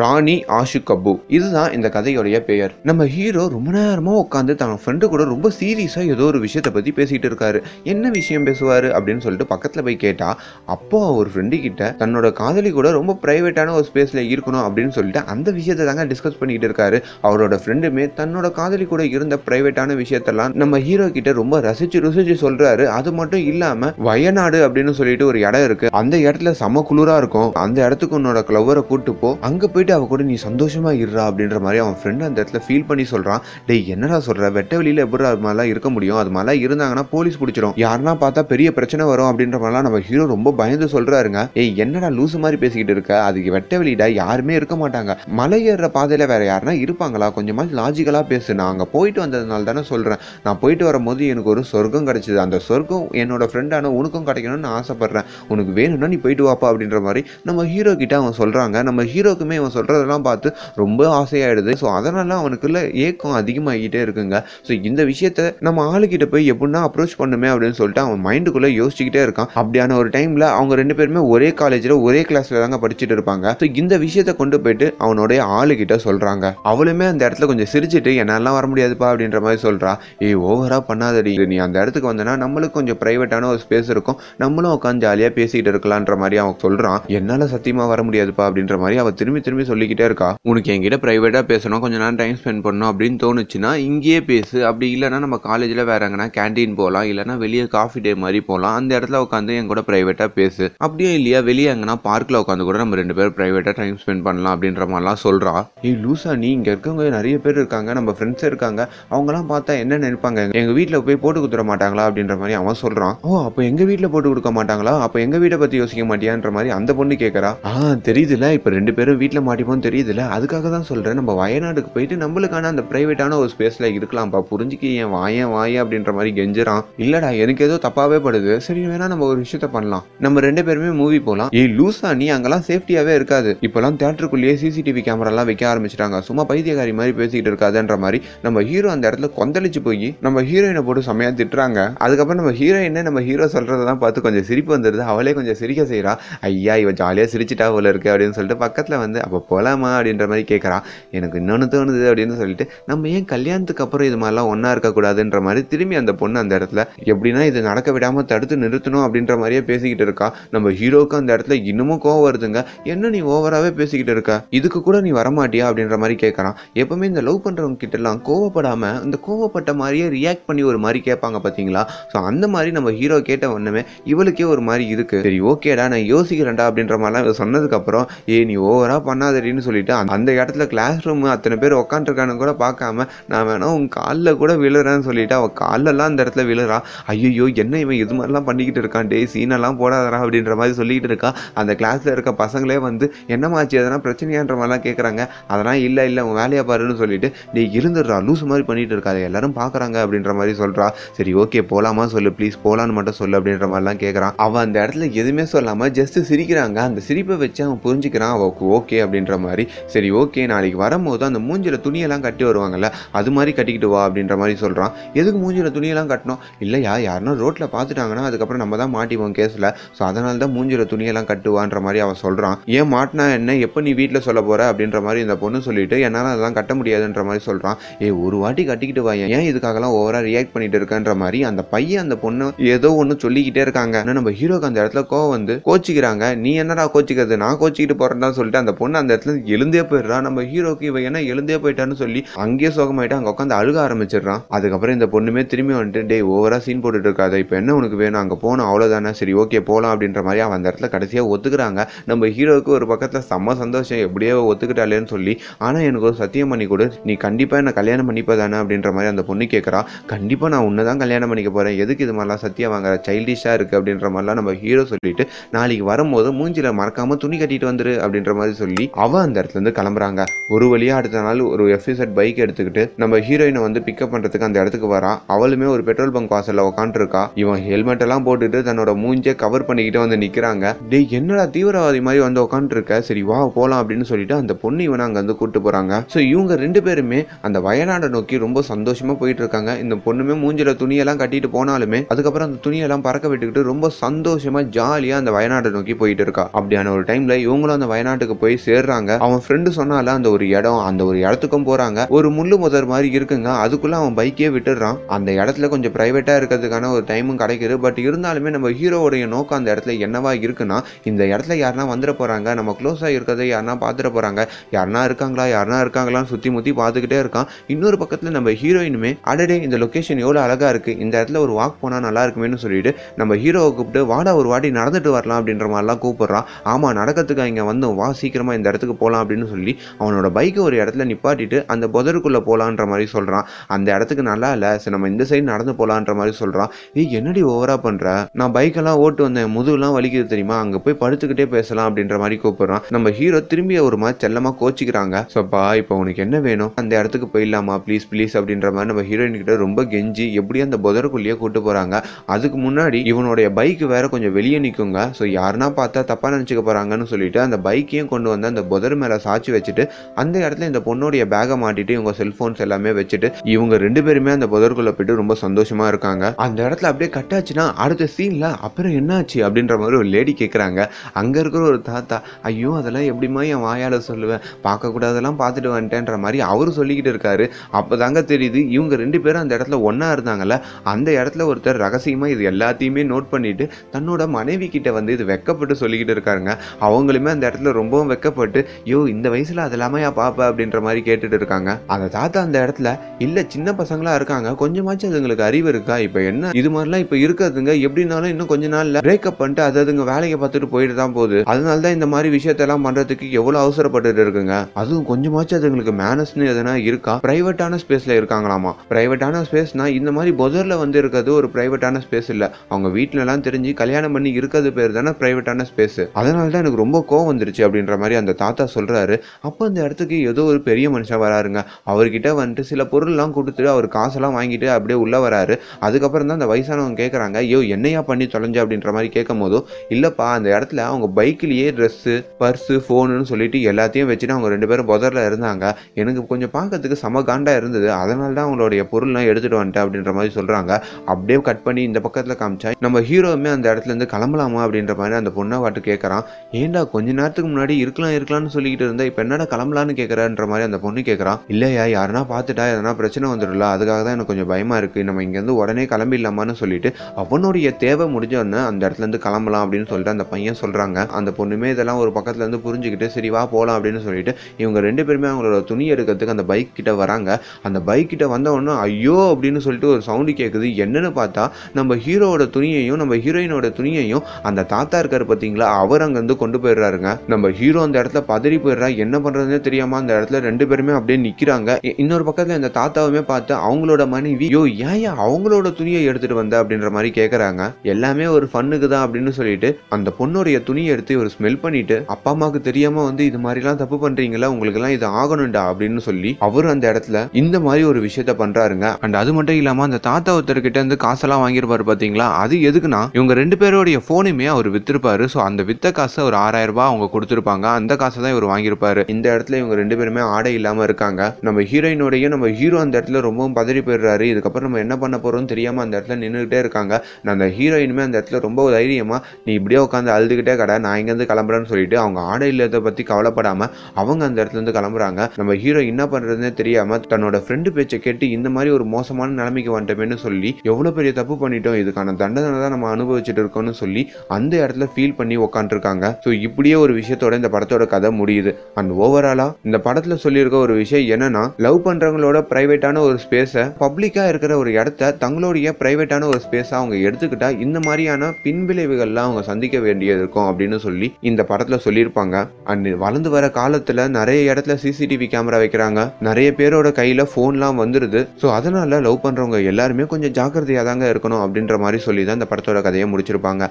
ராணி ஆஷு கபு இதுதான் இந்த கதையோடைய பெயர். நம்ம ஹீரோ ரொம்ப நேரமா உட்காந்து தன் ஃப்ரெண்டு கூட ரொம்ப சீரியஸா ஏதோ ஒரு விஷயத்த பத்தி பேசிட்டு இருக்காரு. என்ன விஷயம் பேசுவாரு அப்படின்னு சொல்லிட்டு பக்கத்துல போய் கேட்டா அப்போ ஒரு ஃப்ரெண்டு கிட்ட தன்னோட காதலி கூட ரொம்ப பிரைவேட்டான ஒரு ஸ்பேஸ்ல இருக்கணும் அப்படின்னு சொல்லிட்டு அந்த விஷயத்தை தாங்க டிஸ்கஸ் பண்ணிட்டு இருக்காரு. அவரோட ஃப்ரெண்டுமே தன்னோட காதலி கூட இருந்த பிரைவேட்டான விஷயத்தெல்லாம் நம்ம ஹீரோ கிட்ட ரொம்ப ரசிச்சு ருசிச்சு சொல்றாரு. அது மட்டும் இல்லாம வயநாடு அப்படின்னு சொல்லிட்டு ஒரு இடம் இருக்கு. அந்த இடத்துல செம குளிரா இருக்கும். அந்த இடத்துக்கு உன்னோட கிளவரை கூட்டு போ. அங்க போயிட்டு அவ கூட நீ சந்தோஷமாக இருறா அப்படின்ற மாதிரி அவன் ஃப்ரெண்ட் அந்த இடத்துல ஃபீல் பண்ணி சொல்கிறான் டேய் என்னடா சொல்கிற வெட்ட வெளியில எப்படி அது மாதிரிலாம் இருக்க முடியும்? அது மாதிரிலாம் இருந்தாங்கன்னா போலீஸ் பிடிச்சிடும் யாருன்னா பார்த்தா பெரிய பிரச்சனை வரும் அப்படின்ற மாதிரிலாம் நம்ம ஹீரோ ரொம்ப பயந்து சொல்கிறாருங்க ஏய் என்னடா லூசு மாதிரி பேசிக்கிட்டு இருக்க? அதுக்கு வெட்ட வெளியிட? யாருமே இருக்க மாட்டாங்க. மலை ஏறுற பாதையில் வேற யாருன்னா இருப்பாங்களா? கொஞ்சமா லாஜிக்கலாக பேசு. நான் அங்கே போயிட்டு வந்ததுனால தானே சொல்கிறேன் நான் போயிட்டு வரும்போது எனக்கு ஒரு சொர்க்கம் கிடச்சிது. அந்த சொர்க்கம் என்னோட ஃப்ரெண்டான உனக்கும் கிடைக்கணும்னு ஆசைப்படுறேன். உனக்கு வேணும்னா நீ போயிட்டு வாப்பா அப்படின்ற மாதிரி நம்ம ஹீரோ கிட்ட அவன் சொல்கிறாங்க நம்ம ஹீரோக்குமே அவன் சொல்றதெல்லாம் பார்த்து ரொம்ப ஆசையாயிடுது. ஸோ அதனால அவனுக்குள்ள ஏக்கம் அதிகமாகிட்டே இருக்குங்க. ஸோ இந்த விஷயத்த நம்ம ஆளுகிட்ட போய் எப்படின்னா அப்ரோச் பண்ணுமே அப்படின்னு சொல்லிட்டு அவன் மைண்டுக்குள்ள யோசிச்சுக்கிட்டே இருக்கான். அப்படியான ஒரு டைம்ல அவங்க ரெண்டு பேருமே ஒரே காலேஜில் ஒரே கிளாஸில் தாங்க படிச்சுட்டு இருப்பாங்க. ஸோ இந்த விஷயத்த கொண்டு போயிட்டு அவனுடைய ஆளுகிட்ட சொல்றாங்க. அவளுமே அந்த இடத்துல கொஞ்சம் சிரிச்சிட்டு என்னெல்லாம் வர முடியாதுப்பா அப்படின்ற மாதிரி சொல்கிறா ஏய் ஓவரா பண்ணாதடி. நீ அந்த இடத்துக்கு வந்தனா நம்மளுக்கு கொஞ்சம் ப்ரைவேட்டான ஒரு ஸ்பேஸ் இருக்கும். நம்மளும் உட்காந்து ஜாலியாக பேசிக்கிட்டு இருக்கலான்ற மாதிரி அவன் சொல்றான். என்னால் சத்தியமாக வர முடியாதுப்பா அப்படின்ற மாதிரி அவ திரும்பி திரும்பி சொல்லிக்கிட்டே இருக்கா? உனக்கு என்கிட்ட பிரைவேட்டா பேசணும் கொஞ்ச நேரம் டைம் ஸ்பெண்ட் பண்ணணும் அப்படின்னு தோணுச்சுன்னா இங்கேயே பேசு. அப்படி இல்லைன்னா நம்ம காலேஜ்ல வேற எங்கன்னா கேண்டீன் போகலாம் இல்லைனா வெளியே காஃபி டே மாதிரி போகலாம் அந்த இடத்துல உட்காந்து என் கூட பிரைவேட்டா பேசு. அப்படியே இல்லையா வெளியே எங்கன்னா பார்க்கில் உட்காந்து கூட நம்ம ரெண்டு பேரும் பிரைவேட்டா டைம் ஸ்பெண்ட் பண்ணலாம் அப்படின்ற மாதிரிலாம் சொல்கிறா ஏய் லூசா நீ இங்க இருக்கவங்க நிறைய பேர் இருக்காங்க நம்ம ஃப்ரெண்ட்ஸ் இருக்காங்க. அவங்கலாம் பார்த்தா என்ன நினைப்பாங்க? எங்க வீட்ல போய் போட்டு கொடுத்துட மாட்டாங்களா அப்படின்ற மாதிரி அவன் சொல்றான். ஓ அப்போ எங்க வீட்ல போட்டு கொடுக்க மாட்டாங்களா? அப்போ எங்க வீட்டை பத்தி யோசிக்க மாட்டியான்ற மாதிரி அந்த பொண்ணு கேட்குறா ஆ தெரியுதுல இப்போ ரெண்டு பேரும் வீட்டில் வீட்ல மாட்டிப்போம் தெரியுதுல அதுக்காக தான் சொல்றேன். நம்ம வயநாடுக்கு போயிட்டு நம்மளுக்கான அந்த ப்ரைவேட்டான ஒரு ஸ்பேஸ்ல இருக்கலாம்ப்பா. புரிஞ்சுக்க ஏன் வாயன் வாய? அப்படின்ற மாதிரி கெஞ்சுறான். இல்லடா எனக்கு ஏதோ தப்பாவே படுது. சரி வேணா நம்ம ஒரு விஷயத்த பண்ணலாம். நம்ம ரெண்டு பேருமே மூவி போகலாம் ஏ லூசா நீ அங்கெல்லாம் சேஃப்டியாவே இருக்காது. இப்போலாம் தேட்டருக்குள்ளேயே சிசிடிவி கேமராலாம் வைக்க ஆரம்பிச்சிட்டாங்க. சும்மா பைத்தியக்காரி மாதிரி பேசிக்கிட்டு இருக்காதுன்ற மாதிரி நம்ம ஹீரோ அந்த இடத்துல கொந்தளிச்சு போய் நம்ம ஹீரோயினை போட்டு செம்மையாக திட்டுறாங்க. அதுக்கப்புறம் நம்ம ஹீரோயினை நம்ம ஹீரோ சொல்றதெல்லாம் பார்த்து கொஞ்சம் சிரிப்பு வந்துடுது. அவளே கொஞ்சம் சிரிக்க செய்கிறா ஐயா இவ ஜாலியாக சிரிச்சிட்டா போல இருக்கு அப்படின்னு சொல்லிட்டு பக்கத்தில் வந்து அப்போ போகலாமா அப்படின்ற மாதிரி கேட்குறா எனக்கு இன்னொன்று தோணுது அப்படின்னு சொல்லிட்டு நம்ம ஏன் கல்யாணத்துக்கு அப்புறம் இது மாதிரிலாம் ஒன்றா இருக்கக்கூடாதுன்ற மாதிரி திரும்பி அந்த பொண்ணு அந்த இடத்துல எப்படின்னா இது நடக்க விடாமல் தடுத்து நிறுத்தணும் அப்படின்ற மாதிரியே பேசிக்கிட்டு இருக்கா. நம்ம ஹீரோக்கு அந்த இடத்துல இன்னமும் கோவம் வருதுங்க. என்ன நீ ஓவராகவே பேசிக்கிட்டு இருக்க? இதுக்கு கூட நீ வரமாட்டியா அப்படின்ற மாதிரி கேட்குறான் எப்பவுமே இந்த லவ் பண்ணுறவங்க கிட்டலாம் கோவப்படாமல் இந்த கோவப்பட்ட மாதிரியே ரியாக்ட் பண்ணி ஒரு மாதிரி கேட்பாங்க பார்த்தீங்களா ஸோ அந்த மாதிரி நம்ம ஹீரோ கேட்ட ஒன்றுமே இவளுக்கே ஒரு மாதிரி இருக்குது சரி ஓகேடா நான் யோசிக்கிறேன்டா அப்படின்ற மாதிரிலாம் சொன்னதுக்கப்புறம் ஏ நீ ஓவராக பண்ண பண்ணாதடின்னு சொல்லிட்டு அந்த- இடத்துல கிளாஸ் ரூம் அத்தனை பேர் உக்காந்துருக்கானு கூட பார்க்காம நான் வேணா உன் காலில் கூட விழுறேன்னு சொல்லிட்டு அவள் காலெல்லாம் அந்த இடத்துல விழுறா. ஐயோ என்ன இவன் இது மாதிரிலாம் பண்ணிக்கிட்டு இருக்கான்? டே சீனெல்லாம் போடாதரா அப்படின்ற மாதிரி சொல்லிக்கிட்டு இருக்கா. அந்த கிளாஸில் இருக்க பசங்களே வந்து என்னமாச்சு எதனா பிரச்சனையான்ற மாதிரிலாம் கேட்குறாங்க அதெல்லாம் இல்லை இல்லை உன் வேலையை பாருன்னு சொல்லிட்டு நீ இருந்துடுறா. லூஸ் மாதிரி பண்ணிட்டு இருக்காது. எல்லாரும் பார்க்குறாங்க. அப்படின்ற மாதிரி சொல்கிறா சரி ஓகே போகலாமா சொல்லு. ப்ளீஸ் போகலான்னு மட்டும் சொல்லு. அப்படின்ற மாதிரிலாம் கேட்குறான் அவன் அந்த இடத்துல எதுவுமே சொல்லாமல் ஜஸ்ட் சிரிக்கிறாங்க. அந்த சிரிப்பை வச்சு அவன் புரிஞ்சுக்கிறான். அவக்கு ஓகே அப்படின்ற மாதிரி சரி ஓகே நாளைக்கு வரும்போது அந்த மூஞ்சில துணியெல்லாம் கட்டி வருவாங்கல்ல அது மாதிரி கட்டிக்கிட்டு வா அப்படின்ற மாதிரி சொல்கிறான் எதுக்கு மூஞ்சில துணியெல்லாம் கட்டணும் இல்லையா யாருன்னா ரோட்டில் பார்த்துட்டாங்கன்னா அதுக்கப்புறம் நம்ம தான் மாட்டிப்போம் கேஸில். ஸோ அதனால தான் மூஞ்சில துணியெல்லாம் கட்டுவான்ற மாதிரி அவன் சொல்கிறான் ஏன் மாட்டினா என்ன? எப்போ நீ வீட்டில் சொல்ல போற? அப்படின்ற மாதிரி இந்த பொண்ணு சொல்லிட்டு என்னால் அதெல்லாம் கட்ட முடியாதுன்ற மாதிரி சொல்கிறான் ஏ ஒரு வாட்டி கட்டிக்கிட்டு வா ஏன் இதுக்காகலாம் ஓவராக ரியாக்ட் பண்ணிட்டு இருக்கன்ற மாதிரி அந்த பையன் அந்த பொண்ணு ஏதோ ஒன்று சொல்லிக்கிட்டே இருக்காங்க. ஆனால் நம்ம ஹீரோக்கு அந்த இடத்துல கோவம் வந்து கோச்சிக்கிறாங்க. நீ என்னடா கோச்சிக்கிறது? நான் கோச்சிக்கிட்டு போறேன்னு தான் சொல்லிட்டு அந்த பொண்ணு அந்த இடத்துல எழுந்தே போயிடுறான் நம்ம ஹீரோக்கு இவன் என்ன எழுந்தே போயிட்டான்னு சொல்லி அங்கேயே சோகமாயிட்டு அங்கே உட்காந்து அழுக ஆரம்பிச்சிடுறான். அதுக்கப்புறம் இந்த பொண்ணுமே திரும்பி வந்துட்டு டேய் ஓவரா சீன் போட்டுட்டு இருக்காது இப்போ என்ன உனக்கு வேணும்? அங்கே போகணும் அவ்வளோதானே சரி ஓகே போகலாம் அப்படின்ற மாதிரி அவன் அந்த இடத்துல கடைசியாக ஒத்துக்கிறாங்க. நம்ம ஹீரோவுக்கு ஒரு பக்கத்தில் செம்ம சந்தோஷம் எப்படியோ ஒத்துக்கிட்டாலேன்னு சொல்லி ஆனால் எனக்கு ஒரு சத்தியம் பண்ணி கொடு. நீ கண்டிப்பாக என்ன கல்யாணம் பண்ணிப்ப தானே அப்படின்ற மாதிரி அந்த பொண்ணு கேட்குறா கண்டிப்பாக நான் உன்னை தான் கல்யாணம் பண்ணிக்க போகிறேன் எதுக்கு இது மாதிரிலாம் சத்தியம் வாங்குற? சைல்டிஷாக இருக்குது அப்படின்ற மாதிரிலாம் நம்ம ஹீரோ சொல்லிட்டு நாளைக்கு வரும்போது மூஞ்சியில் மறக்காமல் துணி கட்டிட்டு வந்துரு அப்படின்ற மாதிரி சொல்லி அவள் அந்த இடத்துல இருந்து கிளம்புறாங்க. ஒரு வழியா அடுத்த நாள் ஒரு எஃப்இசட் பைக் எடுத்துக்கிட்டு நம்ம ஹீரோயினை வந்து பிக்கப் பண்றதுக்கு அந்த இடத்துக்கு வரா. அவளுமே ஒரு பெட்ரோல் பங்க் வாசல்ல உட்காந்துருக்கா இவன் ஹெல்மெட் எல்லாம் போட்டுட்டு தன்னோட மூஞ்சியை கவர் பண்ணிக்கிட்டு வந்து நிக்கிறாங்க. டேய் என்னடா தீவிரவாதி மாதிரி வந்து உட்காந்துருக்க சரி வா போலாம் அப்படின்னு சொல்லிட்டு அந்த பொண்ணு இவனை அங்க வந்து கூட்டு போறாங்க. ஸோ இவங்க ரெண்டு பேருமே அந்த வயநாடை நோக்கி ரொம்ப சந்தோஷமா போயிட்டு இருக்காங்க. இந்த பொண்ணுமே மூஞ்சில துணியெல்லாம் கட்டிட்டு போனாலுமே அதுக்கப்புறம் அந்த துணியெல்லாம் பறக்க விட்டுக்கிட்டு ரொம்ப சந்தோஷமா ஜாலியா அந்த வயநாடை நோக்கி போயிட்டு இருக்கா. அப்படியான ஒரு டைம்ல இவங்களும் அந்த வயநாட்டுக்கு போய் சேர்ற போயிடுறாங்க அவன் ஃப்ரெண்டு சொன்னால அந்த ஒரு இடம் அந்த ஒரு இடத்துக்கும் போறாங்க. ஒரு முள்ளு முதல் மாதிரி இருக்குங்க. அதுக்குள்ள அவன் பைக்கே விட்டுடுறான். அந்த இடத்துல கொஞ்சம் பிரைவேட்டா இருக்கிறதுக்கான ஒரு டைமும் கிடைக்குது. பட் இருந்தாலுமே நம்ம ஹீரோவுடைய நோக்கம் அந்த இடத்துல என்னவா இருக்குன்னா இந்த இடத்துல யாருனா வந்துட போறாங்க. நம்ம க்ளோஸா இருக்கிறத யாருனா பாத்துட போறாங்க. யாருனா இருக்காங்களா யாருனா இருக்காங்களான்னு சுத்தி முத்தி பார்த்துக்கிட்டே இருக்கான். இன்னொரு பக்கத்துல நம்ம ஹீரோயினுமே அடடே இந்த லொகேஷன் எவ்வளவு அழகா இருக்கு. இந்த இடத்துல ஒரு வாக் போனா நல்லா இருக்குமேனு சொல்லிட்டு நம்ம ஹீரோவை கூப்பிட்டு வாடா ஒரு வாட்டி நடந்துட்டு வரலாம் அப்படின்ற மாதிரிலாம் கூப்பிடுறான். ஆமா நடக்கிறதுக்கு இங்க வந்தோம். வா சீக்கிரமா இந்த இடத்துக்கு போகலாம் அப்படின்னு சொல்லி அவனோட பைக்கை ஒரு இடத்துல நிப்பாட்டிட்டு அந்த புதருக்குள்ளே போகலான்ற மாதிரி சொல்கிறான் அந்த இடத்துக்கு நல்லா இல்லை சரி நம்ம இந்த சைடு நடந்து போகலான்ற மாதிரி சொல்கிறான் ஏய் என்னடி ஓவராக பண்ணுற நான் பைக்கெல்லாம் ஓட்டு வந்தேன். முதுகுலாம் வலிக்குது தெரியுமா? அங்கே போய் படுத்துக்கிட்டே பேசலாம் அப்படின்ற மாதிரி கூப்பிட்றான். நம்ம ஹீரோ திரும்பி ஒரு மாதிரி செல்லமாக கோச்சிக்கிறாங்க. சோப்பா இப்போ உனக்கு என்ன வேணும்? அந்த இடத்துக்கு போயிடலாமா? ப்ளீஸ் ப்ளீஸ் அப்படின்ற மாதிரி நம்ம ஹீரோயின் கிட்ட ரொம்ப கெஞ்சி எப்படியும் அந்த புதருக்குள்ளேயே கூட்டு போகிறாங்க அதுக்கு முன்னாடி இவனுடைய பைக் வேற கொஞ்சம் வெளியே நிற்குங்க ஸோ யாருன்னா பார்த்தா தப்பாக நினச்சிக்க போகிறாங்கன்னு சொல்லிட்டு அந்த பைக்கையும் கொண்டு வந்து அந்த புதர் மேல சாச்சி வச்சுட்டு அந்த இடத்துல இந்த பொண்ணுடைய பேகை மாட்டிட்டு இவங்க செல்போன்ஸ் எல்லாமே வச்சுட்டு இவங்க ரெண்டு பேருமே அந்த புதருக்குள்ள போயிட்டு ரொம்ப சந்தோஷமா இருக்காங்க. அந்த இடத்துல அப்படியே கட்டாச்சுன்னா அடுத்த சீன்ல அப்புறம் என்னாச்சு அப்படின்ற மாதிரி ஒரு லேடி கேக்குறாங்க. அங்க இருக்கிற ஒரு தாத்தா ஐயோ அதெல்லாம் எப்படிமா என் வாயால சொல்லுவேன் பார்க்க கூடாதெல்லாம் பார்த்துட்டு வந்துட்டேன்ற மாதிரி அவரு சொல்லிக்கிட்டு இருக்காரு. அப்பதாங்க தெரியுது இவங்க ரெண்டு பேரும் அந்த இடத்துல ஒன்னா இருந்தாங்கல்ல அந்த இடத்துல ஒருத்தர் ரகசியமா இது எல்லாத்தையுமே நோட் பண்ணிட்டு தன்னோட மனைவி கிட்ட வந்து இது வெக்கப்பட்டு சொல்லிக்கிட்டு இருக்காருங்க. அவங்களுமே அந்த இடத்துல ரொம்பவும் வெக்கப்பட்டு யோ இந்த வயசுல அதெல்லாமே பாப்ப? அப்படின்ற மாதிரி கேட்டுட்டு இருக்காங்க. அந்த தாத்தா அந்த இடத்துல இல்ல சின்ன பசங்களா இருக்காங்க. கொஞ்சமாச்சும் அதுங்களுக்கு அறிவு இருக்கா? இப்ப என்ன? இது மாதிரிலாம் இப்ப இருக்கிறதுங்க எப்படினாலும் இன்னும் கொஞ்ச நாள்ல பிரேக்கப் பண்ணிட்டு அது அதுங்க வேலையை பார்த்துட்டு போயிட்டு தான் போகுது. அதனால தான் இந்த மாதிரி விஷயத்தெல்லாம் பண்றதுக்கு எவ்வளவு அவசரப்பட்டுட்டு இருக்குங்க. அதுவும் கொஞ்சமாச்சும் அதுங்களுக்கு மேனஸ்னு எதனா இருக்கா? பிரைவேட்டான ஸ்பேஸ்ல இருக்காங்களாமா? பிரைவேட்டான ஸ்பேஸ்னா இந்த மாதிரி பொதர்ல வந்து இருக்கிறது ஒரு பிரைவேட்டான ஸ்பேஸ் இல்ல. அவங்க வீட்ல எல்லாம் தெரிஞ்சு கல்யாணம் பண்ணி இருக்கிறது பேர் தானே பிரைவேட்டான ஸ்பேஸ் அதனால தான் எனக்கு ரொம்ப கோவம் வந்துருச்சு அப்படின்ற மாதிரி அந்த தாத்தா சொல்கிறாரு அப்போ அந்த இடத்துக்கு ஏதோ ஒரு பெரிய மனுஷன் வராருங்க. அவர்கிட்ட வந்துட்டு சில பொருள்லாம் கொடுத்துட்டு அவர் காசெல்லாம் வாங்கிட்டு அப்படியே உள்ளே வராரு. அதுக்கப்புறம் தான் அந்த வயசானவங்க கேட்குறாங்க ஐயோ என்னையா பண்ணி தொலைஞ்ச? அப்படின்ற மாதிரி கேட்கும் போதும் இல்லைப்பா அந்த இடத்துல அவங்க பைக்கிலேயே ட்ரெஸ்ஸு பர்ஸு ஃபோனுன்னு சொல்லிட்டு எல்லாத்தையும் வச்சுட்டு அவங்க ரெண்டு பேரும் புதரில் இருந்தாங்க. எனக்கு கொஞ்சம் பார்க்கறதுக்கு செம காண்டாக இருந்தது. அதனால தான் அவங்களுடைய பொருள்லாம் எடுத்துகிட்டு வந்துட்டேன் அப்படின்ற மாதிரி சொல்கிறாங்க அப்படியே கட் பண்ணி இந்த பக்கத்தில் காமிச்சா நம்ம ஹீரோவுமே அந்த இடத்துல இருந்து கிளம்பலாமா? அப்படின்ற மாதிரி அந்த பொண்ணை வாட்டு கேட்குறான் ஏன்டா கொஞ்ச நேரத்துக்கு முன்னாடி இருக்கலாம் இருக்கலாம்னு சொல்லிக்கிட்டு இருந்தா இப்ப என்னடா கிளம்பலான்னு கேட்கறன்ற மாதிரி அந்த பொண்ணு கேட்குறான் இல்லையா யாருன்னா பார்த்துட்டா எதனா பிரச்சனை வந்துடும்ல அதுக்காக தான் எனக்கு கொஞ்சம் பயமா இருக்கு. நம்ம இங்க இருந்து உடனே கிளம்பிடலாமான்னு சொல்லிட்டு அவனுடைய தேவை முடிஞ்சோடனே அந்த இடத்துல இருந்து கிளம்பலாம் அப்படின்னு சொல்லிட்டு அந்த பையன் சொல்றாங்க. அந்த பொண்ணுமே இதெல்லாம் ஒரு பக்கத்துல இருந்து புரிஞ்சுக்கிட்டு சரி வா போலாம் அப்படின்னு சொல்லிட்டு இவங்க ரெண்டு பேருமே அவங்களோட துணி எடுக்கிறதுக்கு அந்த பைக் கிட்ட வராங்க. அந்த பைக் கிட்ட வந்த உடனே ஐயோ அப்படின்னு சொல்லிட்டு ஒரு சவுண்டு கேட்குது என்னன்னு பார்த்தா நம்ம ஹீரோவோட துணியையும் நம்ம ஹீரோயினோட துணியையும் அந்த தாத்தா இருக்காரு பாத்தீங்களா அவர் அங்க இருந்து கொண்டு போயிடுறாருங்க. நம்ம ஹீரோ அந்த இடத்துல பதறி போயிடுறா. என்ன பண்றதுன்னே தெரியாம அந்த இடத்துல ரெண்டு பேருமே அப்படியே நிக்கிறாங்க. இன்னொரு பக்கத்துல இந்த தாத்தாவுமே பார்த்து அவங்களோட மனைவி யோ ஏன் அவங்களோட துணியை எடுத்துட்டு வந்த? அப்படின்ற மாதிரி கேக்குறாங்க. எல்லாமே ஒரு ஃபன்னுக்கு தான் அப்படின்னு சொல்லிட்டு அந்த பொண்ணுடைய துணியை எடுத்து ஒரு ஸ்மெல் பண்ணிட்டு அப்பா அம்மாவுக்கு தெரியாம வந்து இது மாதிரிலாம் தப்பு பண்றீங்களா உங்களுக்கு எல்லாம் இது ஆகணும்டா அப்படின்னு சொல்லி அவர் அந்த இடத்துல இந்த மாதிரி ஒரு விஷயத்த பண்றாருங்க. அண்ட் அது மட்டும் இல்லாம அந்த தாத்தா ஒருத்தர்கிட்ட இருந்து காசெல்லாம் வாங்கியிருப்பாரு பாத்தீங்களா? அது எதுக்குன்னா இவங்க ரெண்டு பேருடைய போனுமே அவர் வித்திருப்பாரு. ஸோ அந்த வித்த காசு ஒரு ஆறாயிரம் ரூபாய் அவங்க கொடுத்துருப்பாங்க. அந்த காசை தான் இவர் வாங்கியிருப்பாரு. இந்த இடத்துல இவங்க ரெண்டு பேருமே ஆடை இல்லாம இருக்காங்க. நம்ம ஹீரோயினோடைய நம்ம ஹீரோ அந்த இடத்துல ரொம்பவும் பதறி போயிடுறாரு. இதுக்கப்புறம் நம்ம என்ன பண்ண போறோம்னு தெரியாம அந்த இடத்துல நின்றுகிட்டே இருக்காங்க. நான் அந்த ஹீரோயினுமே அந்த இடத்துல ரொம்ப தைரியமா நீ இப்படியே உட்காந்து அழுதுகிட்டே கடை நான் இங்கேருந்து கிளம்புறேன்னு சொல்லிட்டு அவங்க ஆடை இல்லாத பத்தி கவலைப்படாம அவங்க அந்த இடத்துல இருந்து கிளம்புறாங்க. நம்ம ஹீரோ என்ன பண்றதுன்னே தெரியாம தன்னோட ஃப்ரெண்டு பேச்சை கேட்டு இந்த மாதிரி ஒரு மோசமான நிலைமைக்கு வந்துட்டோமேன்னு சொல்லி எவ்வளவு பெரிய தப்பு பண்ணிட்டோம். இதுக்கான தண்டனை தான் நம்ம அனுபவிச்சுட்டு இருக்கோம்னு சொல்லி அந்த இடத்துல ஃபீல் பண்ணி உட்காந்துருக்காங்க ஸோ இப்படியே ஒரு விஷயத்தோட இந்த படத்தோட கதை முடியுது. அண்ட் ஓவராலா இந்த படத்துல சொல்லியிருக்க ஒரு விஷயம் என்னன்னா லவ் பண்றவங்களோட பிரைவேட்டான ஒரு ஸ்பேஸை பப்ளிக்கா இருக்கிற ஒரு இடத்த தங்களுடைய பிரைவேட்டான ஒரு ஸ்பேஸா அவங்க எடுத்துக்கிட்டா இந்த மாதிரியான பின்விளைவுகள்லாம் அவங்க சந்திக்க வேண்டியது இருக்கும் அப்படின்னு சொல்லி இந்த படத்துல சொல்லியிருப்பாங்க. அண்ட் வளர்ந்து வர காலத்துல நிறைய இடத்துல சிசிடிவி கேமரா வைக்கிறாங்க. நிறைய பேரோட கையில போன்லாம் வந்துருது. ஸோ அதனால லவ் பண்றவங்க எல்லாருமே கொஞ்சம் ஜாக்கிரதையாக தாங்க இருக்கணும் அப்படின்ற மாதிரி சொல்லி தான் இந்த படத்தோட கதையை முடிச்சிருப்பாங்க.